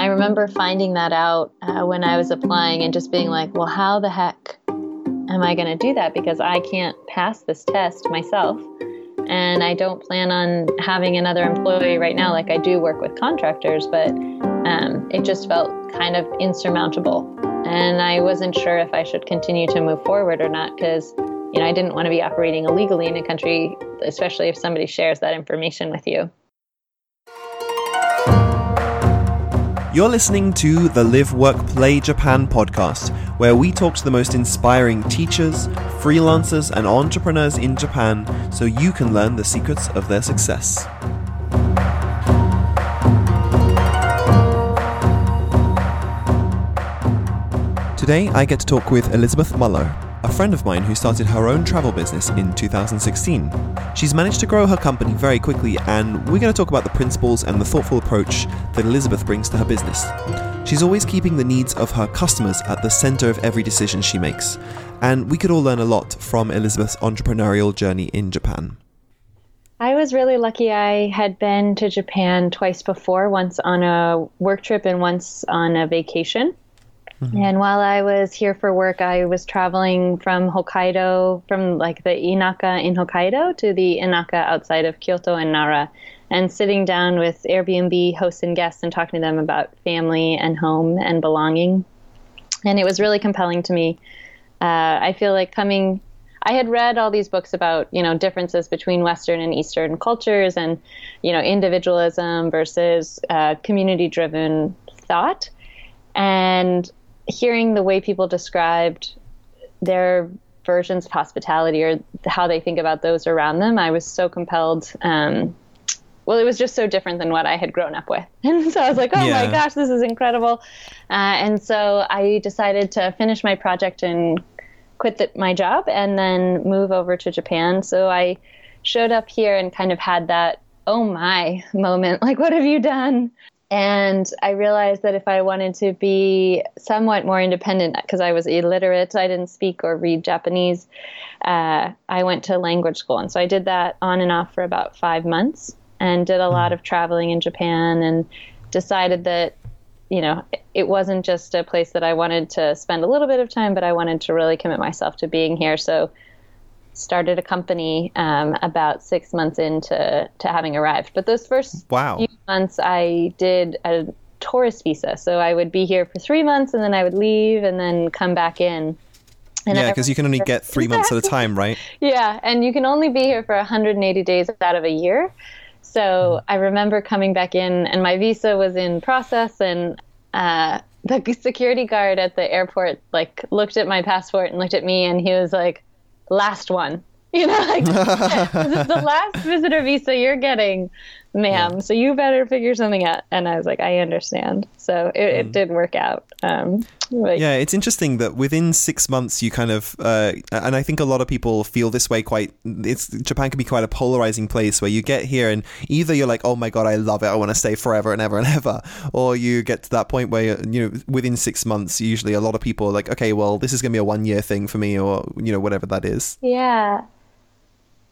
I remember finding that out uh, when I was applying and just being like, well, how the heck am I going to do that? Because I can't pass this test myself. And I don't plan on having another employee right now. Like I do work with contractors, but um, it just felt kind of insurmountable. And I wasn't sure if I should continue to move forward or not because, you know, I didn't want to be operating illegally in a country, especially if somebody shares that information with you. You're listening to the Live, Work, Play Japan podcast, where we talk to the most inspiring teachers, freelancers, and entrepreneurs in Japan so you can learn the secrets of their success. Today, I get to talk with Elizabeth Muller, a friend of mine who started her own travel business in 2016. She's managed to grow her company very quickly, and we're going to talk about the principles and the thoughtful approach that Elizabeth brings to her business. She's always keeping the needs of her customers at the center of every decision she makes, and we could all learn a lot from Elizabeth's entrepreneurial journey in Japan. I was really lucky. I had been to Japan twice before, once on a work trip and once on a vacation. Mm-hmm. And while I was here for work, I was traveling from Hokkaido, from like the Inaka in Hokkaido to the Inaka outside of Kyoto and Nara, and sitting down with Airbnb hosts and guests and talking to them about family and home and belonging. And it was really compelling to me. Uh, I feel like coming, I had read all these books about, you know, differences between Western and Eastern cultures and, you know, individualism versus uh, community driven thought. And hearing the way people described their versions of hospitality or how they think about those around them, I was so compelled. Um, well, it was just so different than what I had grown up with. And so I was like, oh yeah. my gosh, this is incredible. Uh, and so I decided to finish my project and quit the, my job and then move over to Japan. So I showed up here and kind of had that, oh my moment. Like, what have you done? And I realized that if I wanted to be somewhat more independent, because I was illiterate, I didn't speak or read Japanese, uh, I went to language school. And so I did that on and off for about five months and did a hmm. lot of traveling in Japan and decided that, you know, it wasn't just a place that I wanted to spend a little bit of time, but I wanted to really commit myself to being here. So started a company um, about six months into to having arrived. But those first wow. few months, I did a tourist visa. So I would be here for three months, and then I would leave, and then come back in. And yeah, because you can only get three months at a time, right? yeah, and you can only be here for 180 days out of a year. So mm. I remember coming back in, and my visa was in process, and uh, the security guard at the airport like looked at my passport and looked at me, and he was like last one. You know, like this is the last visitor visa you're getting, ma'am. Yeah. So you better figure something out. And I was like, I understand. So it, mm. it did work out. Um, like, yeah, it's interesting that within six months you kind of, uh, and I think a lot of people feel this way. Quite, it's Japan can be quite a polarizing place where you get here and either you're like, oh my god, I love it, I want to stay forever and ever and ever, or you get to that point where you know within six months, usually a lot of people are like, okay, well, this is gonna be a one year thing for me, or you know whatever that is. Yeah,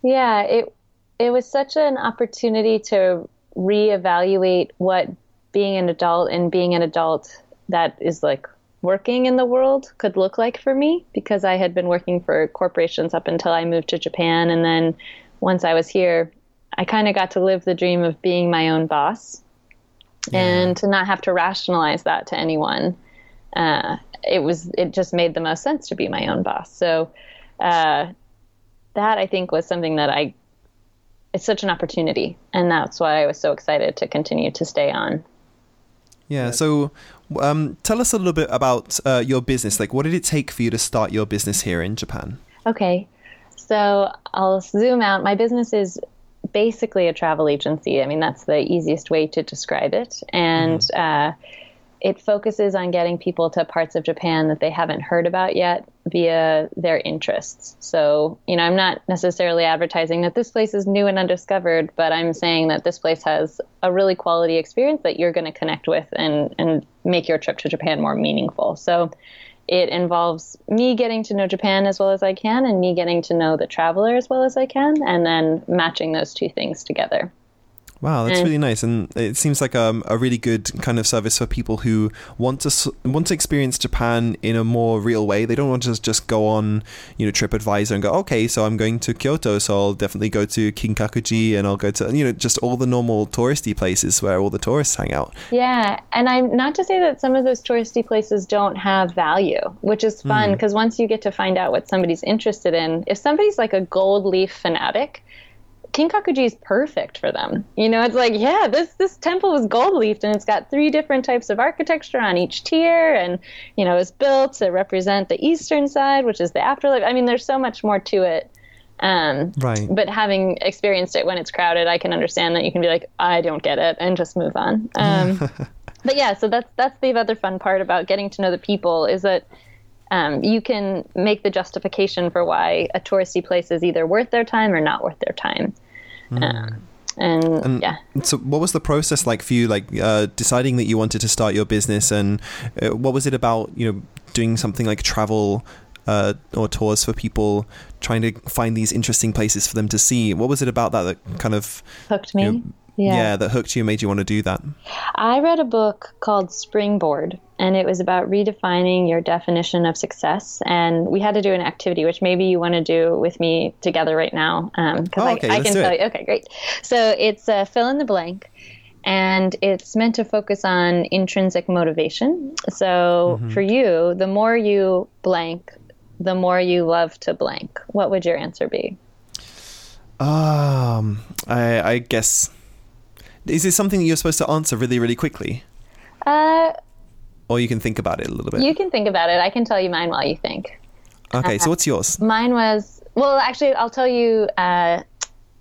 yeah. It it was such an opportunity to reevaluate what being an adult and being an adult that is like working in the world could look like for me because I had been working for corporations up until I moved to Japan. And then once I was here, I kind of got to live the dream of being my own boss yeah. and to not have to rationalize that to anyone. Uh, it was, it just made the most sense to be my own boss. So, uh, that I think was something that I, it's such an opportunity. And that's why I was so excited to continue to stay on. Yeah. So, um, tell us a little bit about uh, your business. Like, what did it take for you to start your business here in Japan? Okay. So, I'll zoom out. My business is basically a travel agency. I mean, that's the easiest way to describe it. And mm-hmm. uh, it focuses on getting people to parts of Japan that they haven't heard about yet via their interests. So, you know, I'm not necessarily advertising that this place is new and undiscovered, but I'm saying that this place has a really quality experience that you're going to connect with and, and make your trip to Japan more meaningful. So, it involves me getting to know Japan as well as I can and me getting to know the traveler as well as I can, and then matching those two things together. Wow, that's And- really nice, and it seems like um, a really good kind of service for people who want to want to experience Japan in a more real way. They don't want to just go on, you know, TripAdvisor and go, okay, so I'm going to Kyoto, so I'll definitely go to Kinkakuji, and I'll go to you know just all the normal touristy places where all the tourists hang out. Yeah, and I'm not to say that some of those touristy places don't have value, which is fun because once you get to find out what somebody's interested in, if somebody's like a gold leaf fanatic, Kinkakuji is perfect for them. You know, it's like, yeah, this this temple was gold leafed and it's got three different types of architecture on each tier, and you know, it's built to represent the eastern side, which is the afterlife. I mean, there's so much more to it. Um, Right. but having experienced it when it's crowded, I can understand that you can be like, I don't get it, and just move on. Um, but yeah, so that's that's the other fun part about getting to know the people is that um, you can make the justification for why a touristy place is either worth their time or not worth their time. Um, and, And yeah, So, what was the process like for you, like uh, deciding that you wanted to start your business, and uh, what was it about, you know, doing something like travel uh, or tours for people, trying to find these interesting places for them to see? What was it about that that kind of, hooked me. you know, yeah. that hooked you, and made you want to do that? I read a book called Springboard, and it was about redefining your definition of success. And we had to do an activity, which maybe you want to do with me together right now, because Oh, I, okay, I let's can tell it. you. Okay, great. So it's uh, fill in the blank. And it's meant to focus on intrinsic motivation. So Mm-hmm. for you, the more you blank, the more you love to blank. What would your answer be? Um, I, I guess. Is this something that you're supposed to answer really, really quickly, Uh, or you can think about it a little bit? you can think about it. I can tell you mine while you think. okay, so what's yours? Mine was well, actually, I'll tell you uh,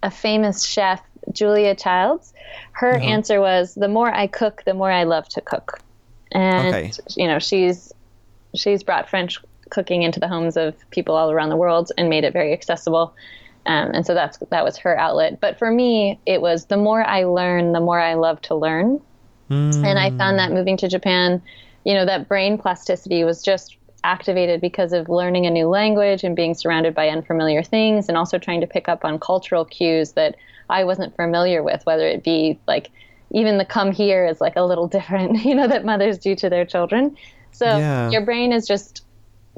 a famous chef, Julia Childs. Her Uh-huh. answer was, "The more I cook, the more I love to cook," and Okay. you know she's she's brought French cooking into the homes of people all around the world and made it very accessible. Um, and so that's that was her outlet. But for me, it was the more I learn, the more I love to learn. And I found that moving to Japan, you know, that brain plasticity was just activated because of learning a new language and being surrounded by unfamiliar things and also trying to pick up on cultural cues that I wasn't familiar with, whether it be like even the come here is like a little different, you know, that mothers do to their children. So Yeah. your brain is just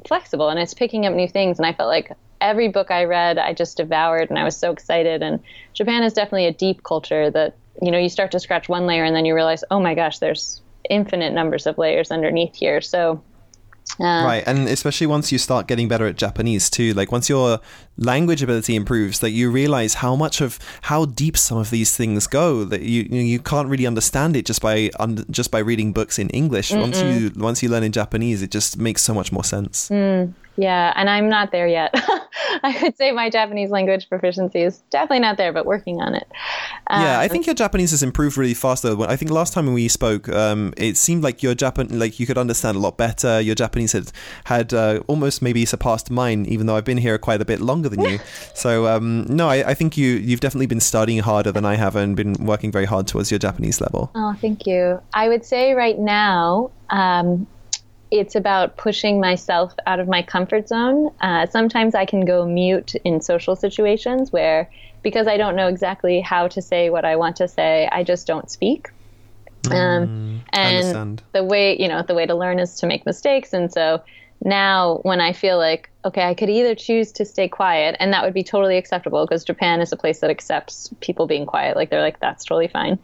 flexible and it's picking up new things. And I felt like every book I read, I just devoured and I was so excited. And Japan is definitely a deep culture that, you know, you start to scratch one layer and then you realize, oh my gosh, there's infinite numbers of layers underneath here. So, uh, Right, and especially once you start getting better at Japanese too, like once your language ability improves, that you realize how much of how deep some of these things go that you you, can't really understand it just by un, just by reading books in English. Once you once you learn in Japanese, it just makes so much more sense. Yeah, and I'm not there yet. I would say my Japanese language proficiency is definitely not there, but working on it. yeah, Uh, I think your Japanese has improved really fast though. I think last time we spoke, um, it seemed like your Japan like you could understand a lot better. Your Japanese had had uh, almost maybe surpassed mine, even though I've been here quite a bit longer than you. so um, no, I, I think you you've definitely been studying harder than I have and been working very hard towards your Japanese level. Oh, thank you. I would say right now, um, it's about pushing myself out of my comfort zone. Uh, sometimes I can go mute in social situations where, because I don't know exactly how to say what I want to say, I just don't speak. Um, I and the way you know the way to learn is to make mistakes, and so now when I feel like okay, I could either choose to stay quiet, and that would be totally acceptable because Japan is a place that accepts people being quiet. Like they're like that's totally fine.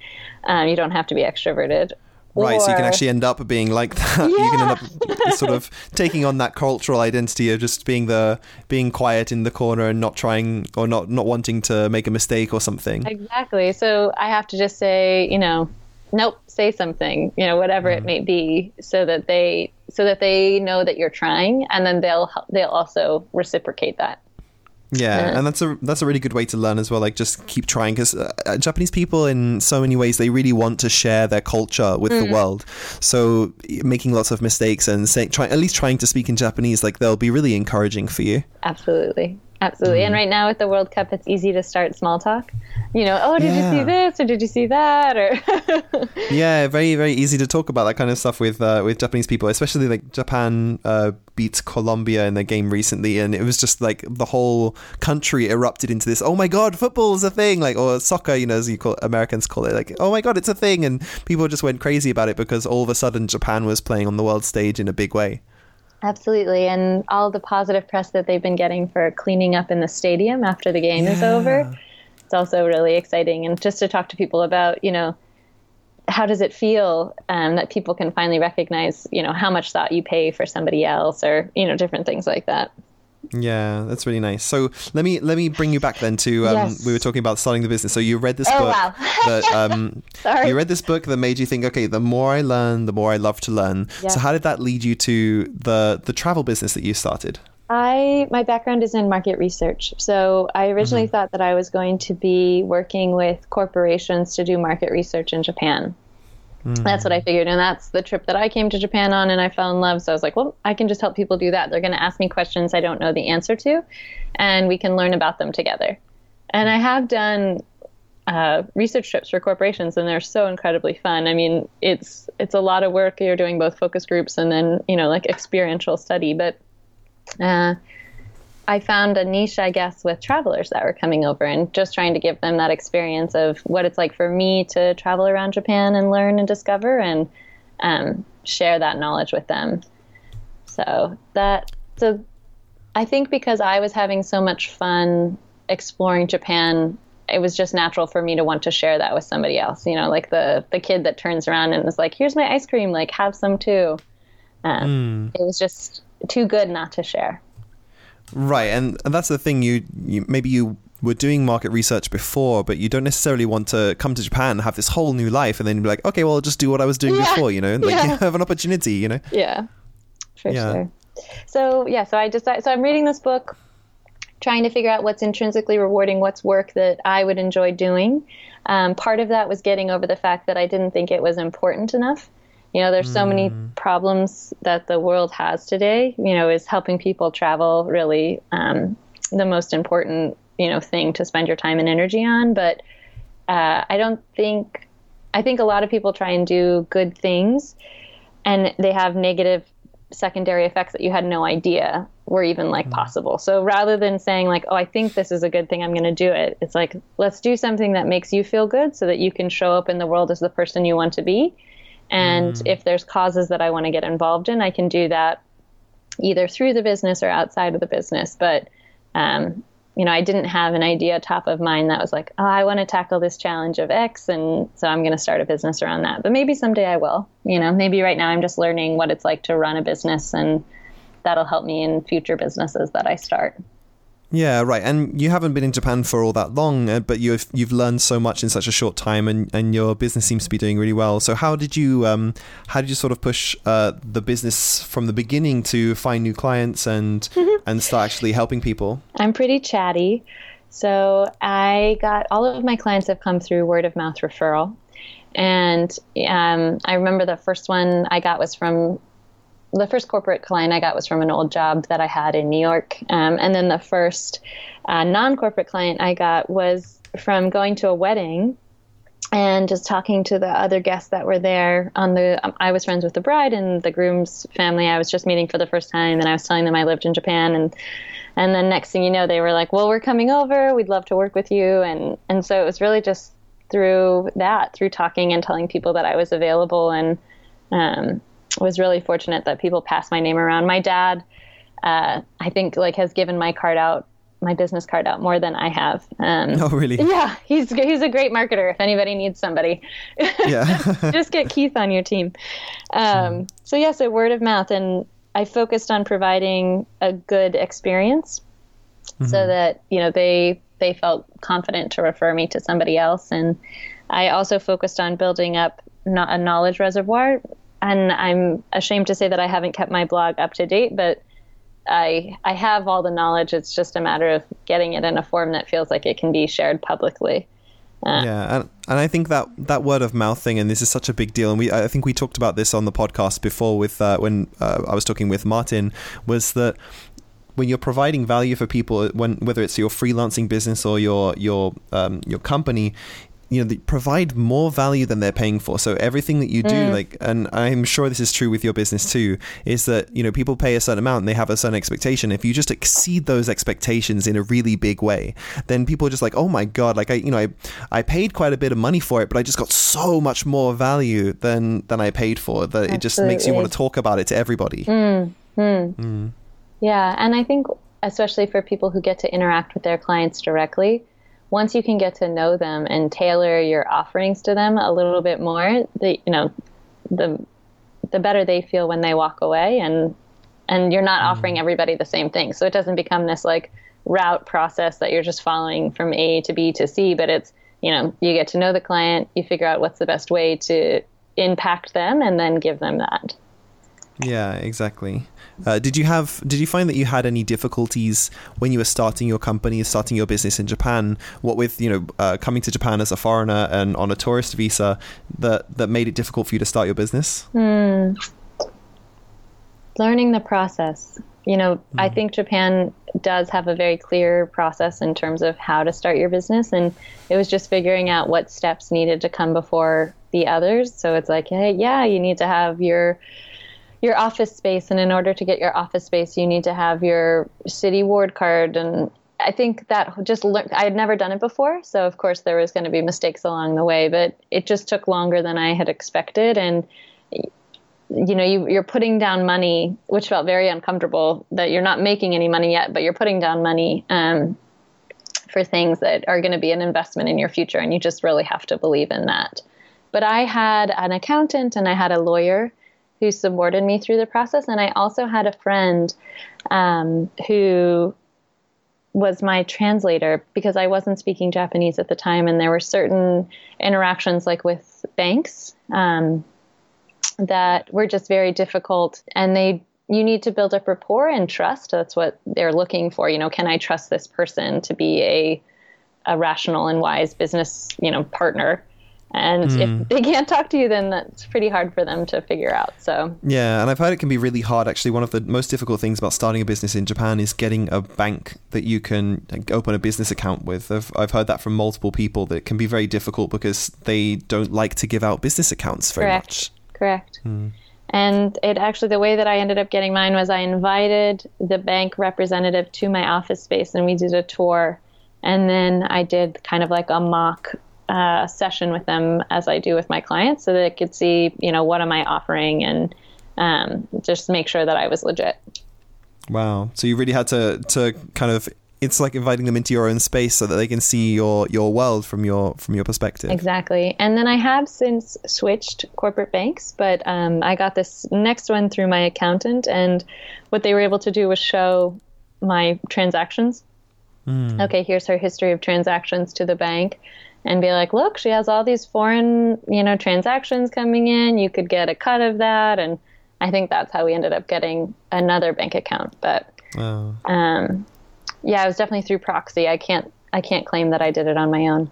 Um, you don't have to be extroverted. Right, so you can actually end up being like that. You can end up sort of taking on that cultural identity of just being the being quiet in the corner and not trying or not not wanting to make a mistake or something. Exactly. So I have to just say, you know, nope, say something, you know, whatever it mm-hmm. may be, so that they so that they know that you're trying, and then they'll they'll also reciprocate that. Yeah, and that's a that's a really good way to learn as well. Like just keep trying because uh, uh, Japanese people, in so many ways, they really want to share their culture with the world. So making lots of mistakes and saying try at least trying to speak in Japanese, like they'll be really encouraging for you. Absolutely. Absolutely. Mm. And right now with the World Cup, it's easy to start small talk. You know, oh, did yeah. you see this or did you see that? Or yeah, very very easy to talk about that kind of stuff with uh, with Japanese people, especially like Japan uh, beat Colombia in the game recently, and it was just like the whole country erupted into this. Oh my god, football is a thing, like or soccer, you know, as you call Americans call it, like oh my god, it's a thing, and people just went crazy about it because all of a sudden Japan was playing on the world stage in a big way. Absolutely. And all the positive press that they've been getting for cleaning up in the stadium after the game yeah. is over. It's also really exciting. And just to talk to people about, you know, how does it feel um, that people can finally recognize, you know, how much thought you pay for somebody else or, you know, different things like that. Yeah, that's really nice. So let me let me bring you back then to um, yes. we were talking about starting the business. So you read this oh, book wow. that um, Sorry. you read this book that made you think, okay, the more I learn, the more I love to learn. So how did that lead you to the the travel business that you started? I my background is in market research. So I originally mm-hmm. thought that I was going to be working with corporations to do market research in Japan. Mm. That's what I figured. And that's the trip that I came to Japan on and I fell in love. So I was like, well, I can just help people do that. They're going to ask me questions I don't know the answer to, and we can learn about them together. And I have done uh, research trips for corporations, and they're so incredibly fun. I mean, it's it's a lot of work. You're doing both focus groups and then you know like experiential study, but uh, I found a niche, I guess, with travelers that were coming over and just trying to give them that experience of what it's like for me to travel around Japan and learn and discover and um, share that knowledge with them. So that, so I think because I was having so much fun exploring Japan, it was just natural for me to want to share that with somebody else. You know, like the the kid that turns around and is like, "Here's my ice cream, like have some too." Um, mm. It was just too good not to share. Right, and, and that's the thing. You, you maybe you were doing market research before, but you don't necessarily want to come to Japan and have this whole new life, and then be like, okay, well, I'll just do what I was doing yeah. before. You know, like yeah. you have an opportunity. You know. Yeah, for yeah. sure. So yeah, so I decided. So I'm reading this book, trying to figure out what's intrinsically rewarding, what's work that I would enjoy doing. Um, part of that was getting over the fact that I didn't think it was important enough. You know, there's so mm. many problems that the world has today. You know, is helping people travel really um, the most important you know thing to spend your time and energy on. But uh, I don't think I think a lot of people try and do good things, and they have negative secondary effects that you had no idea were even like mm. possible. So rather than saying like, "Oh, I think this is a good thing, I'm going to do it," it's like, let's do something that makes you feel good, so that you can show up in the world as the person you want to be, and mm. if there's causes that I want to get involved in, I can do that either through the business or outside of the business. But, um, you know, I didn't have an idea top of mind that was like, oh, I want to tackle this challenge of X, and so I'm going to start a business around that. But maybe someday I will. You know, maybe right now I'm just learning what it's like to run a business, and that'll help me in future businesses that I start. Yeah, right. And you haven't been in Japan for all that long, uh, but you've you've learned so much in such a short time, and, and your business seems to be doing really well. So how did you um, how did you sort of push uh, the business from the beginning to find new clients and and start actually helping people? I'm pretty chatty, so I got all of my clients have come through word of mouth referral, and um, I remember the first one I got was from the first corporate client I got was from an old job that I had in New York. Um, and then the first uh, non corporate client I got was from going to a wedding and just talking to the other guests that were there on the um, i was friends with the bride and the groom's family. I was just meeting for the first time and i was telling them i lived in japan. And and then next thing you know they were like well we're coming over. We'd love to work with you. And and so it was really just through that through talking and telling people that i was available and um, was really fortunate that people passed my name around. My dad, uh, I think, like has given my card out, my business card out more than I have. Um, oh, really? Yeah, he's he's a great marketer. If anybody needs somebody, yeah, just get Keith on your team. Um, so yeah, so word of mouth, and I focused on providing a good experience, mm-hmm. so that you know they they felt confident to refer me to somebody else, and I also focused on building up not a knowledge reservoir and I'm ashamed to say that I haven't kept my blog up to date, but I I have all the knowledge. It's just a matter of getting it in a form that feels like it can be shared publicly. Uh, yeah, and, and I think that that word of mouth thing, and this is such a big deal, and we I think we talked about this on the podcast before with uh, when uh, I was talking with Martin, was that when you're providing value for people, when whether it's your freelancing business or your your um, your company, you know, provide more value than they're paying for. So everything that you do, mm. like, and I'm sure this is true with your business too, is that you know people pay a certain amount and they have a certain expectation. If you just exceed those expectations in a really big way, then people are just like, oh my god, like I, you know, I, I paid quite a bit of money for it, but I just got so much more value than than I paid for that Absolutely. it just makes you want to talk about it to everybody. Mm. Mm. mm. Yeah, and I think especially for people who get to interact with their clients directly once you can get to know them and tailor your offerings to them a little bit more, the you know, the the better they feel when they walk away and and you're not mm. offering everybody the same thing. So it doesn't become this like route process that you're just following from A to B to C, but it's, you know, you get to know the client, you figure out what's the best way to impact them and then give them that. Yeah, exactly. Uh, did you have? Did you find that you had any difficulties when you were starting your company, starting your business in Japan? What with you know uh, coming to Japan as a foreigner and on a tourist visa, that that made it difficult for you to start your business? Hmm. Learning the process. You know, mm. I hmm. think Japan does have a very clear process in terms of how to start your business, and it was just figuring out what steps needed to come before the others. So it's like, hey, yeah, you need to have your your office space and in order to get your office space you need to have your city ward card and I think that just looked, I had never done it before. So, of course, there was going to be mistakes along the way, but it just took longer than I had expected. And, you know, you, you're putting down money, which felt very uncomfortable that you're not making any money yet, but you're putting down money um, for things that are going to be an investment in your future. And you just really have to believe in that. But I had an accountant and I had a lawyer who supported me through the process. And I also had a friend um, who was my translator because I wasn't speaking Japanese at the time, and there were certain interactions, like with banks, um, that were just very difficult, and they you need to build up rapport and trust. That's what they're looking for. You know, can I trust this person to be a a rational and wise business, you know, partner? And mm. if hmm. they can't talk to you, then that's pretty hard for them to figure out. So yeah, and I've heard it can be really hard. Actually, one of the most difficult things about starting a business in Japan is getting a bank that you can open a business account with. I've, I've heard that from multiple people that it can be very difficult because they don't like to give out business accounts very Correct. much. Correct. Mm. And it actually, the way that I ended up getting mine was I invited the bank representative to my office space and we did a tour. And then I did kind of like a mock uh, session with them as I do with my clients so that they could see, you know, what am I offering and um, just make sure that I was legit. Wow. So you really had to, to kind of it's like inviting them into your own space so that they can see your your world from your from your perspective. Exactly. And then I have since switched corporate banks, but um, I got this next one through my accountant, and what they were able to do was show my transactions. Mm. Okay, here's her history of transactions to the bank and be like, look, she has all these foreign, you know, transactions coming in. You could get a cut of that. And I think that's how we ended up getting another bank account. But oh. um, yeah, it was definitely through proxy. I can't I can't claim that I did it on my own.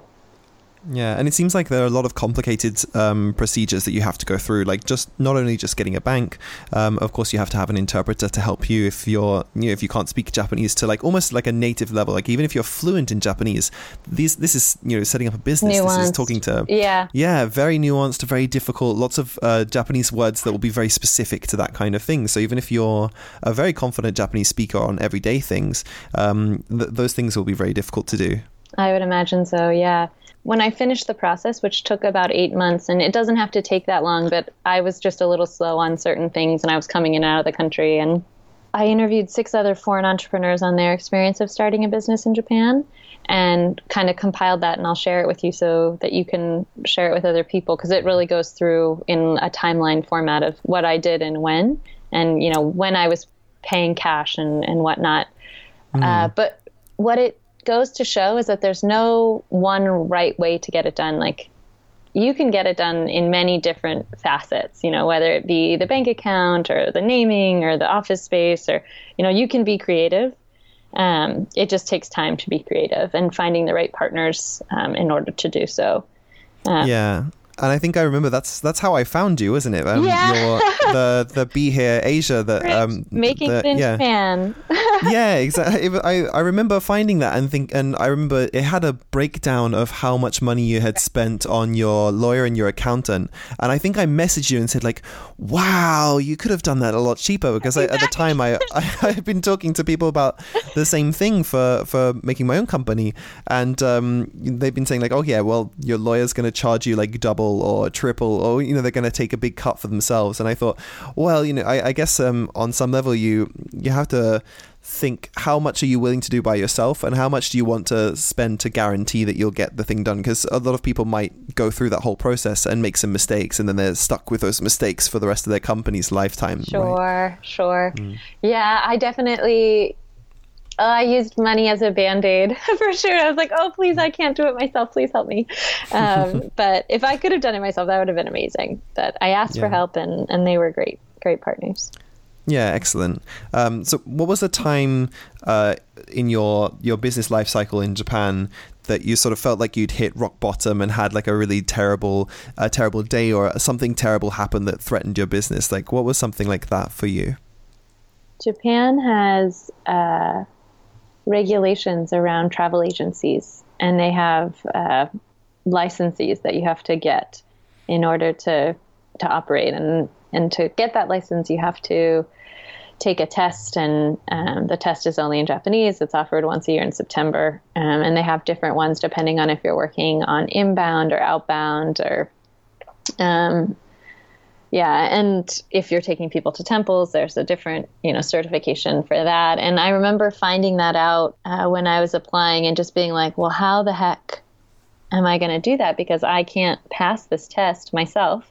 Yeah, and it seems like there are a lot of complicated um, procedures that you have to go through. Like just not only just getting a bank, um, of course you have to have an interpreter to help you if you're you know, if you can't speak Japanese to like almost like a native level. Like even if you're fluent in Japanese, these this is you know setting up a business. Nuanced. This is talking to yeah yeah very nuanced, very difficult. Lots of uh, Japanese words that will be very specific to that kind of thing. So even if you're a very confident Japanese speaker on everyday things, um, th- those things will be very difficult to do. I would imagine so. Yeah when I finished the process, which took about eight months, and it doesn't have to take that long, but I was just a little slow on certain things and I was coming in and out of the country. And I interviewed six other foreign entrepreneurs on their experience of starting a business in Japan and kind of compiled that. And I'll share it with you so that you can share it with other people because it really goes through in a timeline format of what I did and when, and, you know, when I was paying cash and, and whatnot. Mm. Uh, but what it goes to show is that there's no one right way to get it done. Like you can get it done in many different facets, you know, whether it be the bank account or the naming or the office space or, you know, you can be creative. Um, it just takes time to be creative and finding the right partners um, in order to do so. Uh, yeah. And I think I remember that's that's how I found you, wasn't it? Um, yeah. Your, the the Be Here Asia that um, making the, yeah. Japan. yeah, exactly. I, I remember finding that and think, and I remember it had a breakdown of how much money you had spent on your lawyer and your accountant. And I think I messaged you and said like, "Wow, you could have done that a lot cheaper." Because I, at the time, I, I I had been talking to people about the same thing for for making my own company, and um, they've been saying like, "Oh yeah, well your lawyer's going to charge you like double or triple, or you know they're going to take a big cut for themselves." And I thought, well, you know, I, I guess um, on some level you you have to think how much are you willing to do by yourself and how much do you want to spend to guarantee that you'll get the thing done because a lot of people might go through that whole process and make some mistakes and then they're stuck with those mistakes for the rest of their company's lifetime sure right? sure mm. yeah i definitely uh, I used money as a band aid for sure. I was like, oh, please, I can't do it myself. Please help me. Um, but if I could have done it myself, that would have been amazing. But I asked yeah. for help and, and they were great, great partners. Yeah, excellent. Um, so, what was the time uh, in your your business life cycle in Japan that you sort of felt like you'd hit rock bottom and had like a really terrible, uh, terrible day, or something terrible happened that threatened your business? Like, what was something like that for you? Japan has uh, regulations around travel agencies, and they have uh, licenses that you have to get in order to to operate and and to get that license, you have to take a test, and um, the test is only in Japanese. It's offered once a year in September, um, and they have different ones depending on if you're working on inbound or outbound or. Um, yeah, and if you're taking people to temples, there's a different, you know, certification for that. And I remember finding that out uh, when I was applying and just being like, well, how the heck am I going to do that? Because I can't pass this test myself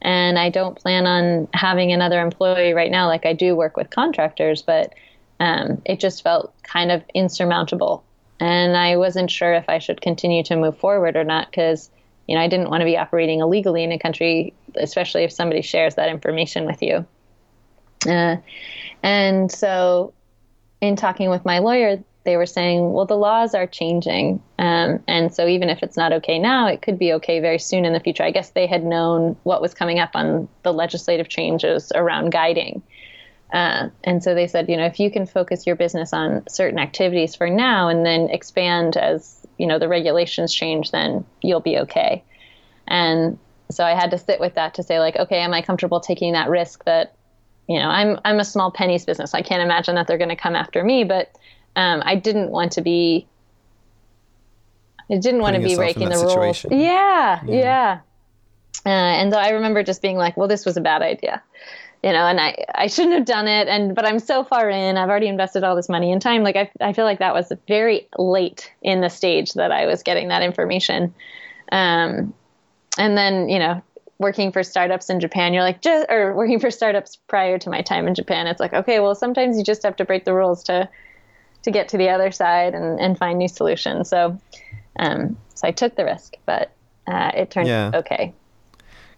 and I don't plan on having another employee right now. Like I do work with contractors, but um, it just felt kind of insurmountable. And I wasn't sure if I should continue to move forward or not because, you know, I didn't want to be operating illegally in a country, especially if somebody shares that information with you. Uh, and so, in talking with my lawyer, they were saying, well, the laws are changing. Um, and so even if it's not okay now, it could be okay very soon in the future. I guess they had known what was coming up on the legislative changes around guiding. Uh, and so they said, you know, if you can focus your business on certain activities for now and then expand as, you know, the regulations change, then you'll be okay. And so I had to sit with that to say, like, okay, am I comfortable taking that risk that, you know, I'm I'm a small pennies business. I can't imagine that they're going to come after me, but um, I didn't want to be. I didn't want to be breaking the rules. Yeah, yeah. yeah. Uh, and so I remember just being like, "Well, this was a bad idea," you know, and I I shouldn't have done it. And but I'm so far in. I've already invested all this money and time. Like I I feel like that was very late in the stage that I was getting that information. Um, and then you know working for startups in Japan, you're like just or working for startups prior to my time in Japan, it's like okay, well sometimes you just have to break the rules to to get to the other side and, and find new solutions. So, um, so I took the risk, but uh, it turned yeah. okay.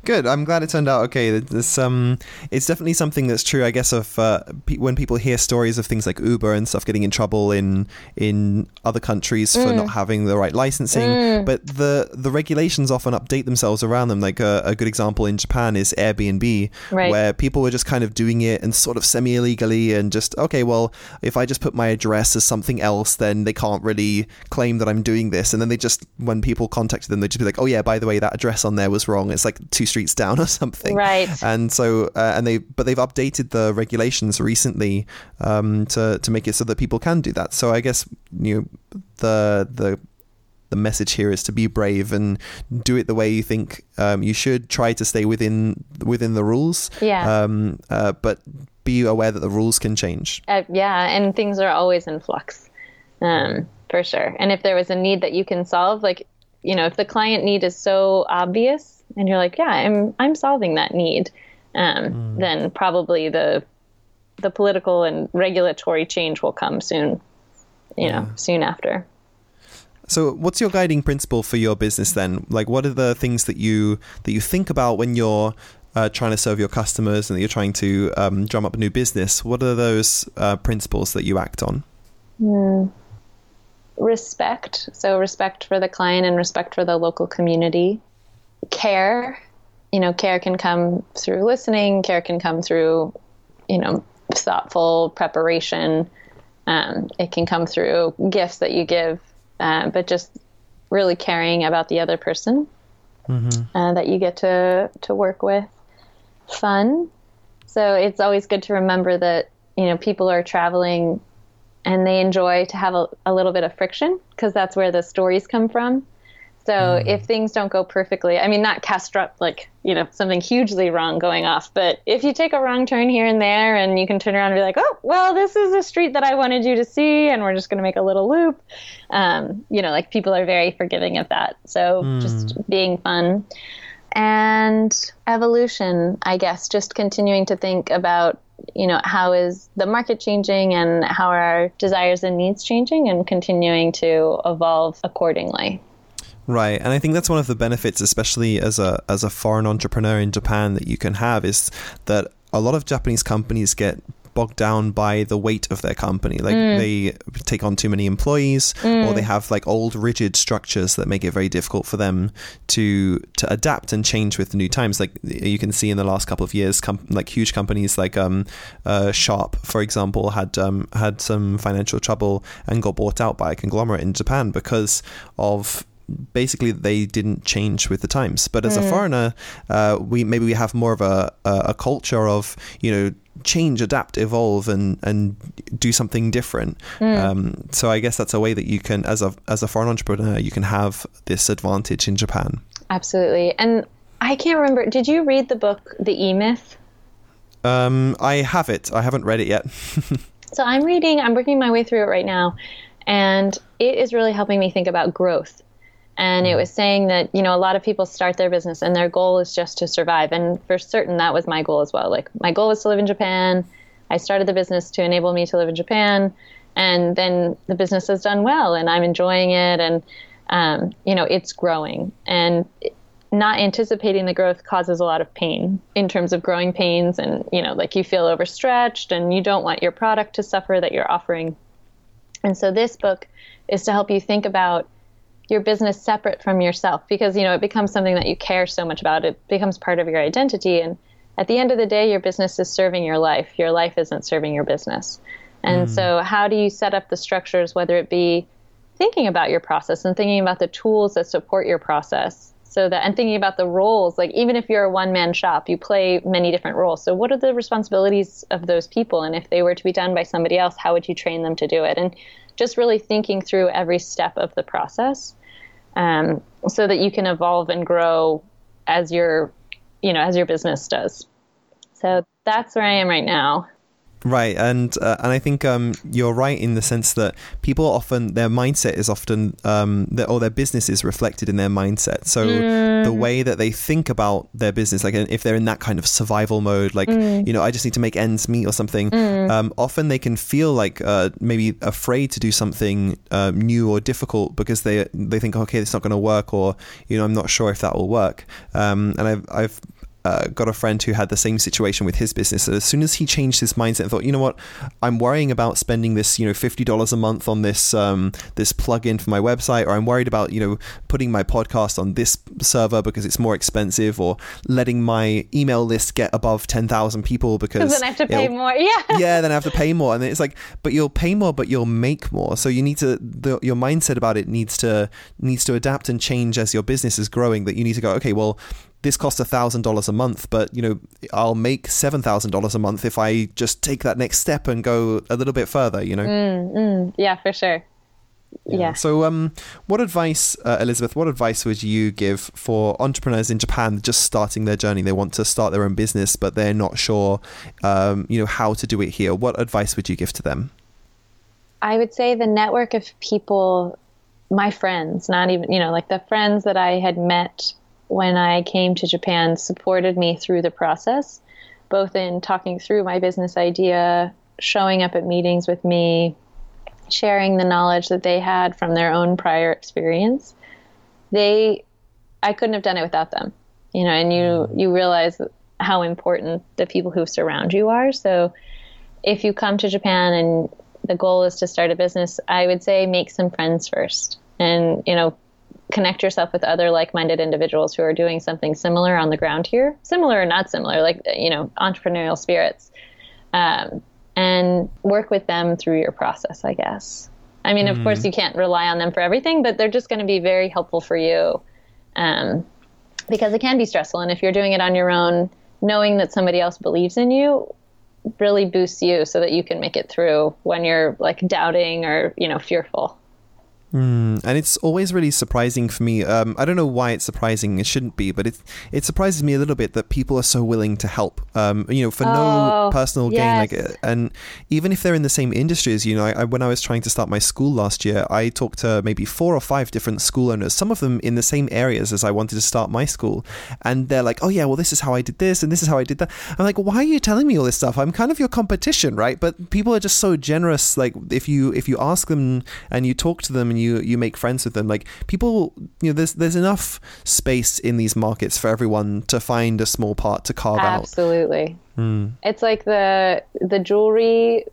Good. I'm glad it turned out okay. This um, it's definitely something that's true. I guess of uh, pe- when people hear stories of things like Uber and stuff getting in trouble in in other countries mm. for not having the right licensing, mm. but the the regulations often update themselves around them. Like a, a good example in Japan is Airbnb, right. where people were just kind of doing it and sort of semi illegally and just okay, well, if I just put my address as something else, then they can't really claim that I'm doing this. And then they just when people contacted them, they just be like, oh yeah, by the way, that address on there was wrong. It's like two streets down or something. Right. And so, uh, and they, but they've updated the regulations recently um, to to make it so that people can do that. So I guess you know, the the the message here is to be brave and do it the way you think um, you should. Try to stay within within the rules. Yeah. Um, uh, but be aware that the rules can change. Uh, yeah, and things are always in flux, um, for sure. And if there was a need that you can solve, like you know, if the client need is so obvious and you're like, yeah, I'm I'm solving that need, um, mm. then probably the the political and regulatory change will come soon. You yeah. know, soon after. So, what's your guiding principle for your business then? Like, what are the things that you that you think about when you're uh, trying to serve your customers and that you're trying to um, drum up a new business? What are those uh, principles that you act on? Mm. Respect. So, respect for the client and respect for the local community care you know care can come through listening care can come through you know thoughtful preparation Um, it can come through gifts that you give, uh, but just really caring about the other person mm-hmm. uh, that you get to to work with. Fun. So it's always good to remember that you know people are traveling and they enjoy to have a, a little bit of friction because that's where the stories come from. So mm. if things don't go perfectly, I mean, not cast like, you know, something hugely wrong going off, but if you take a wrong turn here and there and you can turn around and be like, oh, well, this is a street that I wanted you to see and we're just going to make a little loop, um, you know, like people are very forgiving of that. So mm. just being fun. And evolution, I guess, just continuing to think about you know how is the market changing and how are our desires and needs changing and continuing to evolve accordingly Right, and I think that's one of the benefits, especially as a as a foreign entrepreneur in Japan, that you can have is that a lot of Japanese companies get bogged down by the weight of their company. Like mm. they take on too many employees, mm. or they have like old rigid structures that make it very difficult for them to to adapt and change with the new times. Like you can see in the last couple of years, com- like huge companies like um, uh, Sharp, for example, had um, had some financial trouble and got bought out by a conglomerate in Japan because of basically they didn't change with the times. But as mm. a foreigner, uh, we maybe we have more of a, a culture of you know change, adapt, evolve, and and do something different. Mm. Um, so I guess that's a way that you can, as a as a foreign entrepreneur, you can have this advantage in Japan. Absolutely, and I can't remember. Did you read the book The E Myth? Um, I have it. I haven't read it yet. so I'm reading. I'm working my way through it right now, and it is really helping me think about growth and it mm. was saying that you know a lot of people start their business and their goal is just to survive. And for certain that was my goal as well. Like my goal was to live in japan. I started the business to enable me to live in japan. And then the business has done well and i'm enjoying it. And um, you know it's growing. And not anticipating the growth causes a lot of pain in terms of growing pains and you know like you feel overstretched and you don't want your product to suffer that you're offering. And so this book is to help you think about your business separate from yourself because you know it becomes something that you care so much about. It becomes part of your identity. And at the end of the day your business is serving your life. Your life isn't serving your business. And mm. so how do you set up the structures whether it be thinking about your process and thinking about the tools that support your process so that and thinking about the roles like even if you're a one man shop you play many different roles. So what are the responsibilities of those people? And if they were to be done by somebody else how would you train them to do it? And just really thinking through every step of the process um, so that you can evolve and grow as your, you know, as your business does. So that's where I am right now. Right, and uh, and I think um, you're right in the sense that people often their mindset is often um, their, or their business is reflected in their mindset. So mm. the way that they think about their business, like if they're in that kind of survival mode, like mm. you know, I just need to make ends meet or something. Mm. Um, often they can feel like uh, maybe afraid to do something uh, new or difficult because they they think, okay, it's not going to work, or you know, I'm not sure if that will work. Um, and I've I've uh, got a friend who had the same situation with his business. As soon as he changed his mindset and thought, you know what, I'm worrying about spending this, you know, fifty dollars a month on this um, this plugin for my website, or I'm worried about, you know, putting my podcast on this server because it's more expensive, or letting my email list get above ten thousand people because then I have to pay more. Yeah, yeah, then I have to pay more, and it's like, but you'll pay more, but you'll make more. So you need to the, your mindset about it needs to needs to adapt and change as your business is growing. That you need to go, okay, well, this costs thousand dollars a month, but you know I'll make seven thousand dollars a month if I just take that next step and go a little bit further. You know. Mm, mm, yeah, for sure. Yeah. yeah. So, um, what advice, uh, Elizabeth? What advice would you give for entrepreneurs in Japan just starting their journey? They want to start their own business, but they're not sure, um, you know, how to do it here. What advice would you give to them? I would say the network of people, my friends, not even you know, like the friends that I had met when I came to Japan supported me through the process, both in talking through my business idea, showing up at meetings with me, sharing the knowledge that they had from their own prior experience. They, I couldn't have done it without them, you know, and you, mm-hmm. you realize how important the people who surround you are. So if you come to Japan and the goal is to start a business, I would say make some friends first and, you know, connect yourself with other like-minded individuals who are doing something similar on the ground here similar or not similar like you know entrepreneurial spirits um, and work with them through your process, I guess. I mean, of course, you can't rely on them for everything, but they're just going to be very helpful for you um, because it can be stressful. And if you're doing it on your own, knowing that somebody else believes in you really boosts you so that you can make it through when you're like doubting or, you know, fearful. Mm, and it's always really surprising for me. Um, I don't know why it's surprising. It shouldn't be, but it it surprises me a little bit that people are so willing to help. Um, you know, for Oh, no personal yes. gain. Like, uh, and even if they're in the same industry as you know, I, I, when I was trying to start my school last year, I talked to maybe four or five different school owners. Some of them in the same areas as I wanted to start my school, and they're like, "Oh yeah, well this is how I did this, and this is how I did that." I'm like, "Why are you telling me all this stuff? I'm kind of your competition, right?" But people are just so generous. Like if you if you ask them and you talk to them and you you make friends with them, like people, you know, there's there's enough space in these markets for everyone to find a small part to carve out. Absolutely. Mm. It's like the the jewelry.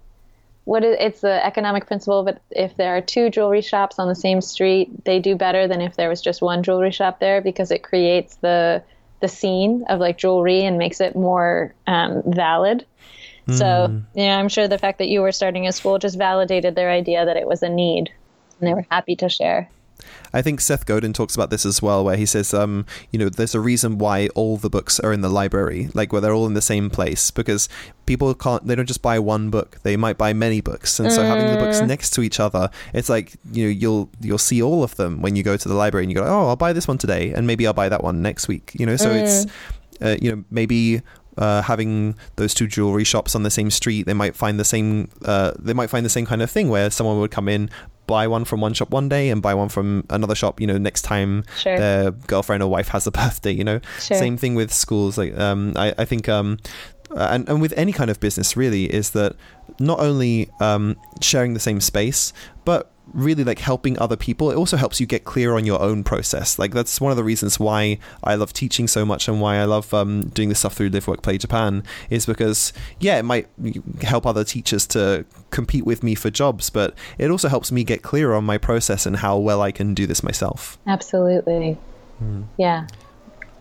What is, it's the economic principle, but if there are two jewelry shops on the same street, they do better than if there was just one jewelry shop there because it creates the the scene of like jewelry and makes it more um, valid. So yeah, I'm sure the fact that you were starting a school just validated their idea that it was a need, and they were happy to share. I think Seth Godin talks about this as well, where he says, um, you know, there's a reason why all the books are in the library, like where they're all in the same place, because people can't, they don't just buy one book, they might buy many books, and so having the books next to each other, it's like you know, you'll you'll see all of them when you go to the library, and you go, oh, I'll buy this one today, and maybe I'll buy that one next week, you know, so it's, uh, you know, maybe. Uh, having those two jewelry shops on the same street, they might find the same. Uh, they might find the same kind of thing where someone would come in, buy one from one shop one day, and buy one from another shop. You know, next time Sure. their girlfriend or wife has a birthday. You know, Sure. same thing with schools. Like, um, I, I think, um, uh, and and with any kind of business, really, is that not only um, sharing the same space, but really like helping other people it also helps you get clear on your own process like that's one of the reasons why i love teaching so much and why i love um, doing this stuff through live work play japan is because yeah it might help other teachers to compete with me for jobs but it also helps me get clear on my process and how well i can do this myself Absolutely. Yeah.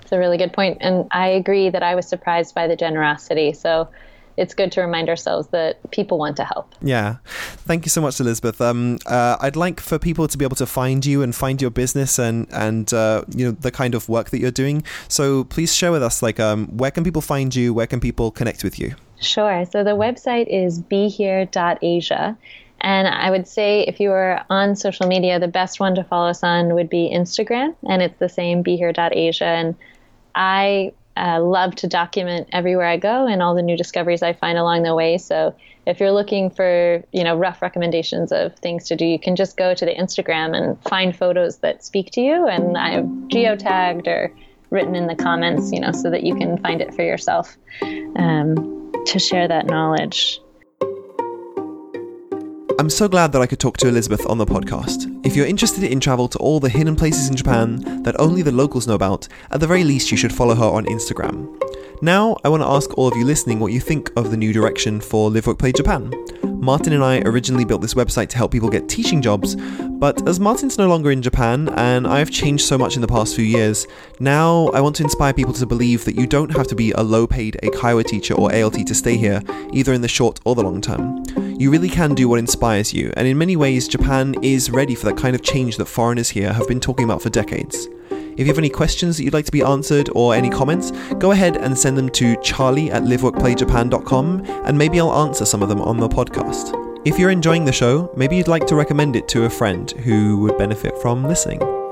It's a really good. And I agree that I was surprised by the generosity. So it's good to remind ourselves that people want to help. Yeah. Thank you so much, Elizabeth. Um, uh, I'd like for people to be able to find you and find your business and and uh, you know the kind of work that you're doing. So please share with us, like, um, where can people find you? Where can people connect with you? Sure. So the website is behere.asia. And I would say if you are on social media, the best one to follow us on would be Instagram. And it's the same, behere.asia. And I uh, love to document everywhere I go and all the new discoveries I find along the way. So if you're looking for, you know, rough recommendations of things to do, you can just go to the Instagram and find photos that speak to you. And I've geotagged or written in the comments, you know, so that you can find it for yourself um, to share that knowledge. I'm so glad that I could talk to Elizabeth on the podcast. If you're interested in travel to all the hidden places in Japan that only the locals know about, at the very least you should follow her on Instagram. Now, I want to ask all of you listening what you think of the new direction for Live Work Play Japan. Martin and I originally built this website to help people get teaching jobs, but as Martin's no longer in Japan and I've changed so much in the past few years, now I want to inspire people to believe that you don't have to be a low paid Eikaiwa teacher or ALT to stay here, either in the short or the long term. You really can do what inspires you, and in many ways, Japan is ready for that kind of change that foreigners here have been talking about for decades. If you have any questions that you'd like to be answered or any comments, go ahead and send them to charlie at liveworkplayjapan.com and maybe I'll answer some of them on the podcast. If you're enjoying the show, maybe you'd like to recommend it to a friend who would benefit from listening.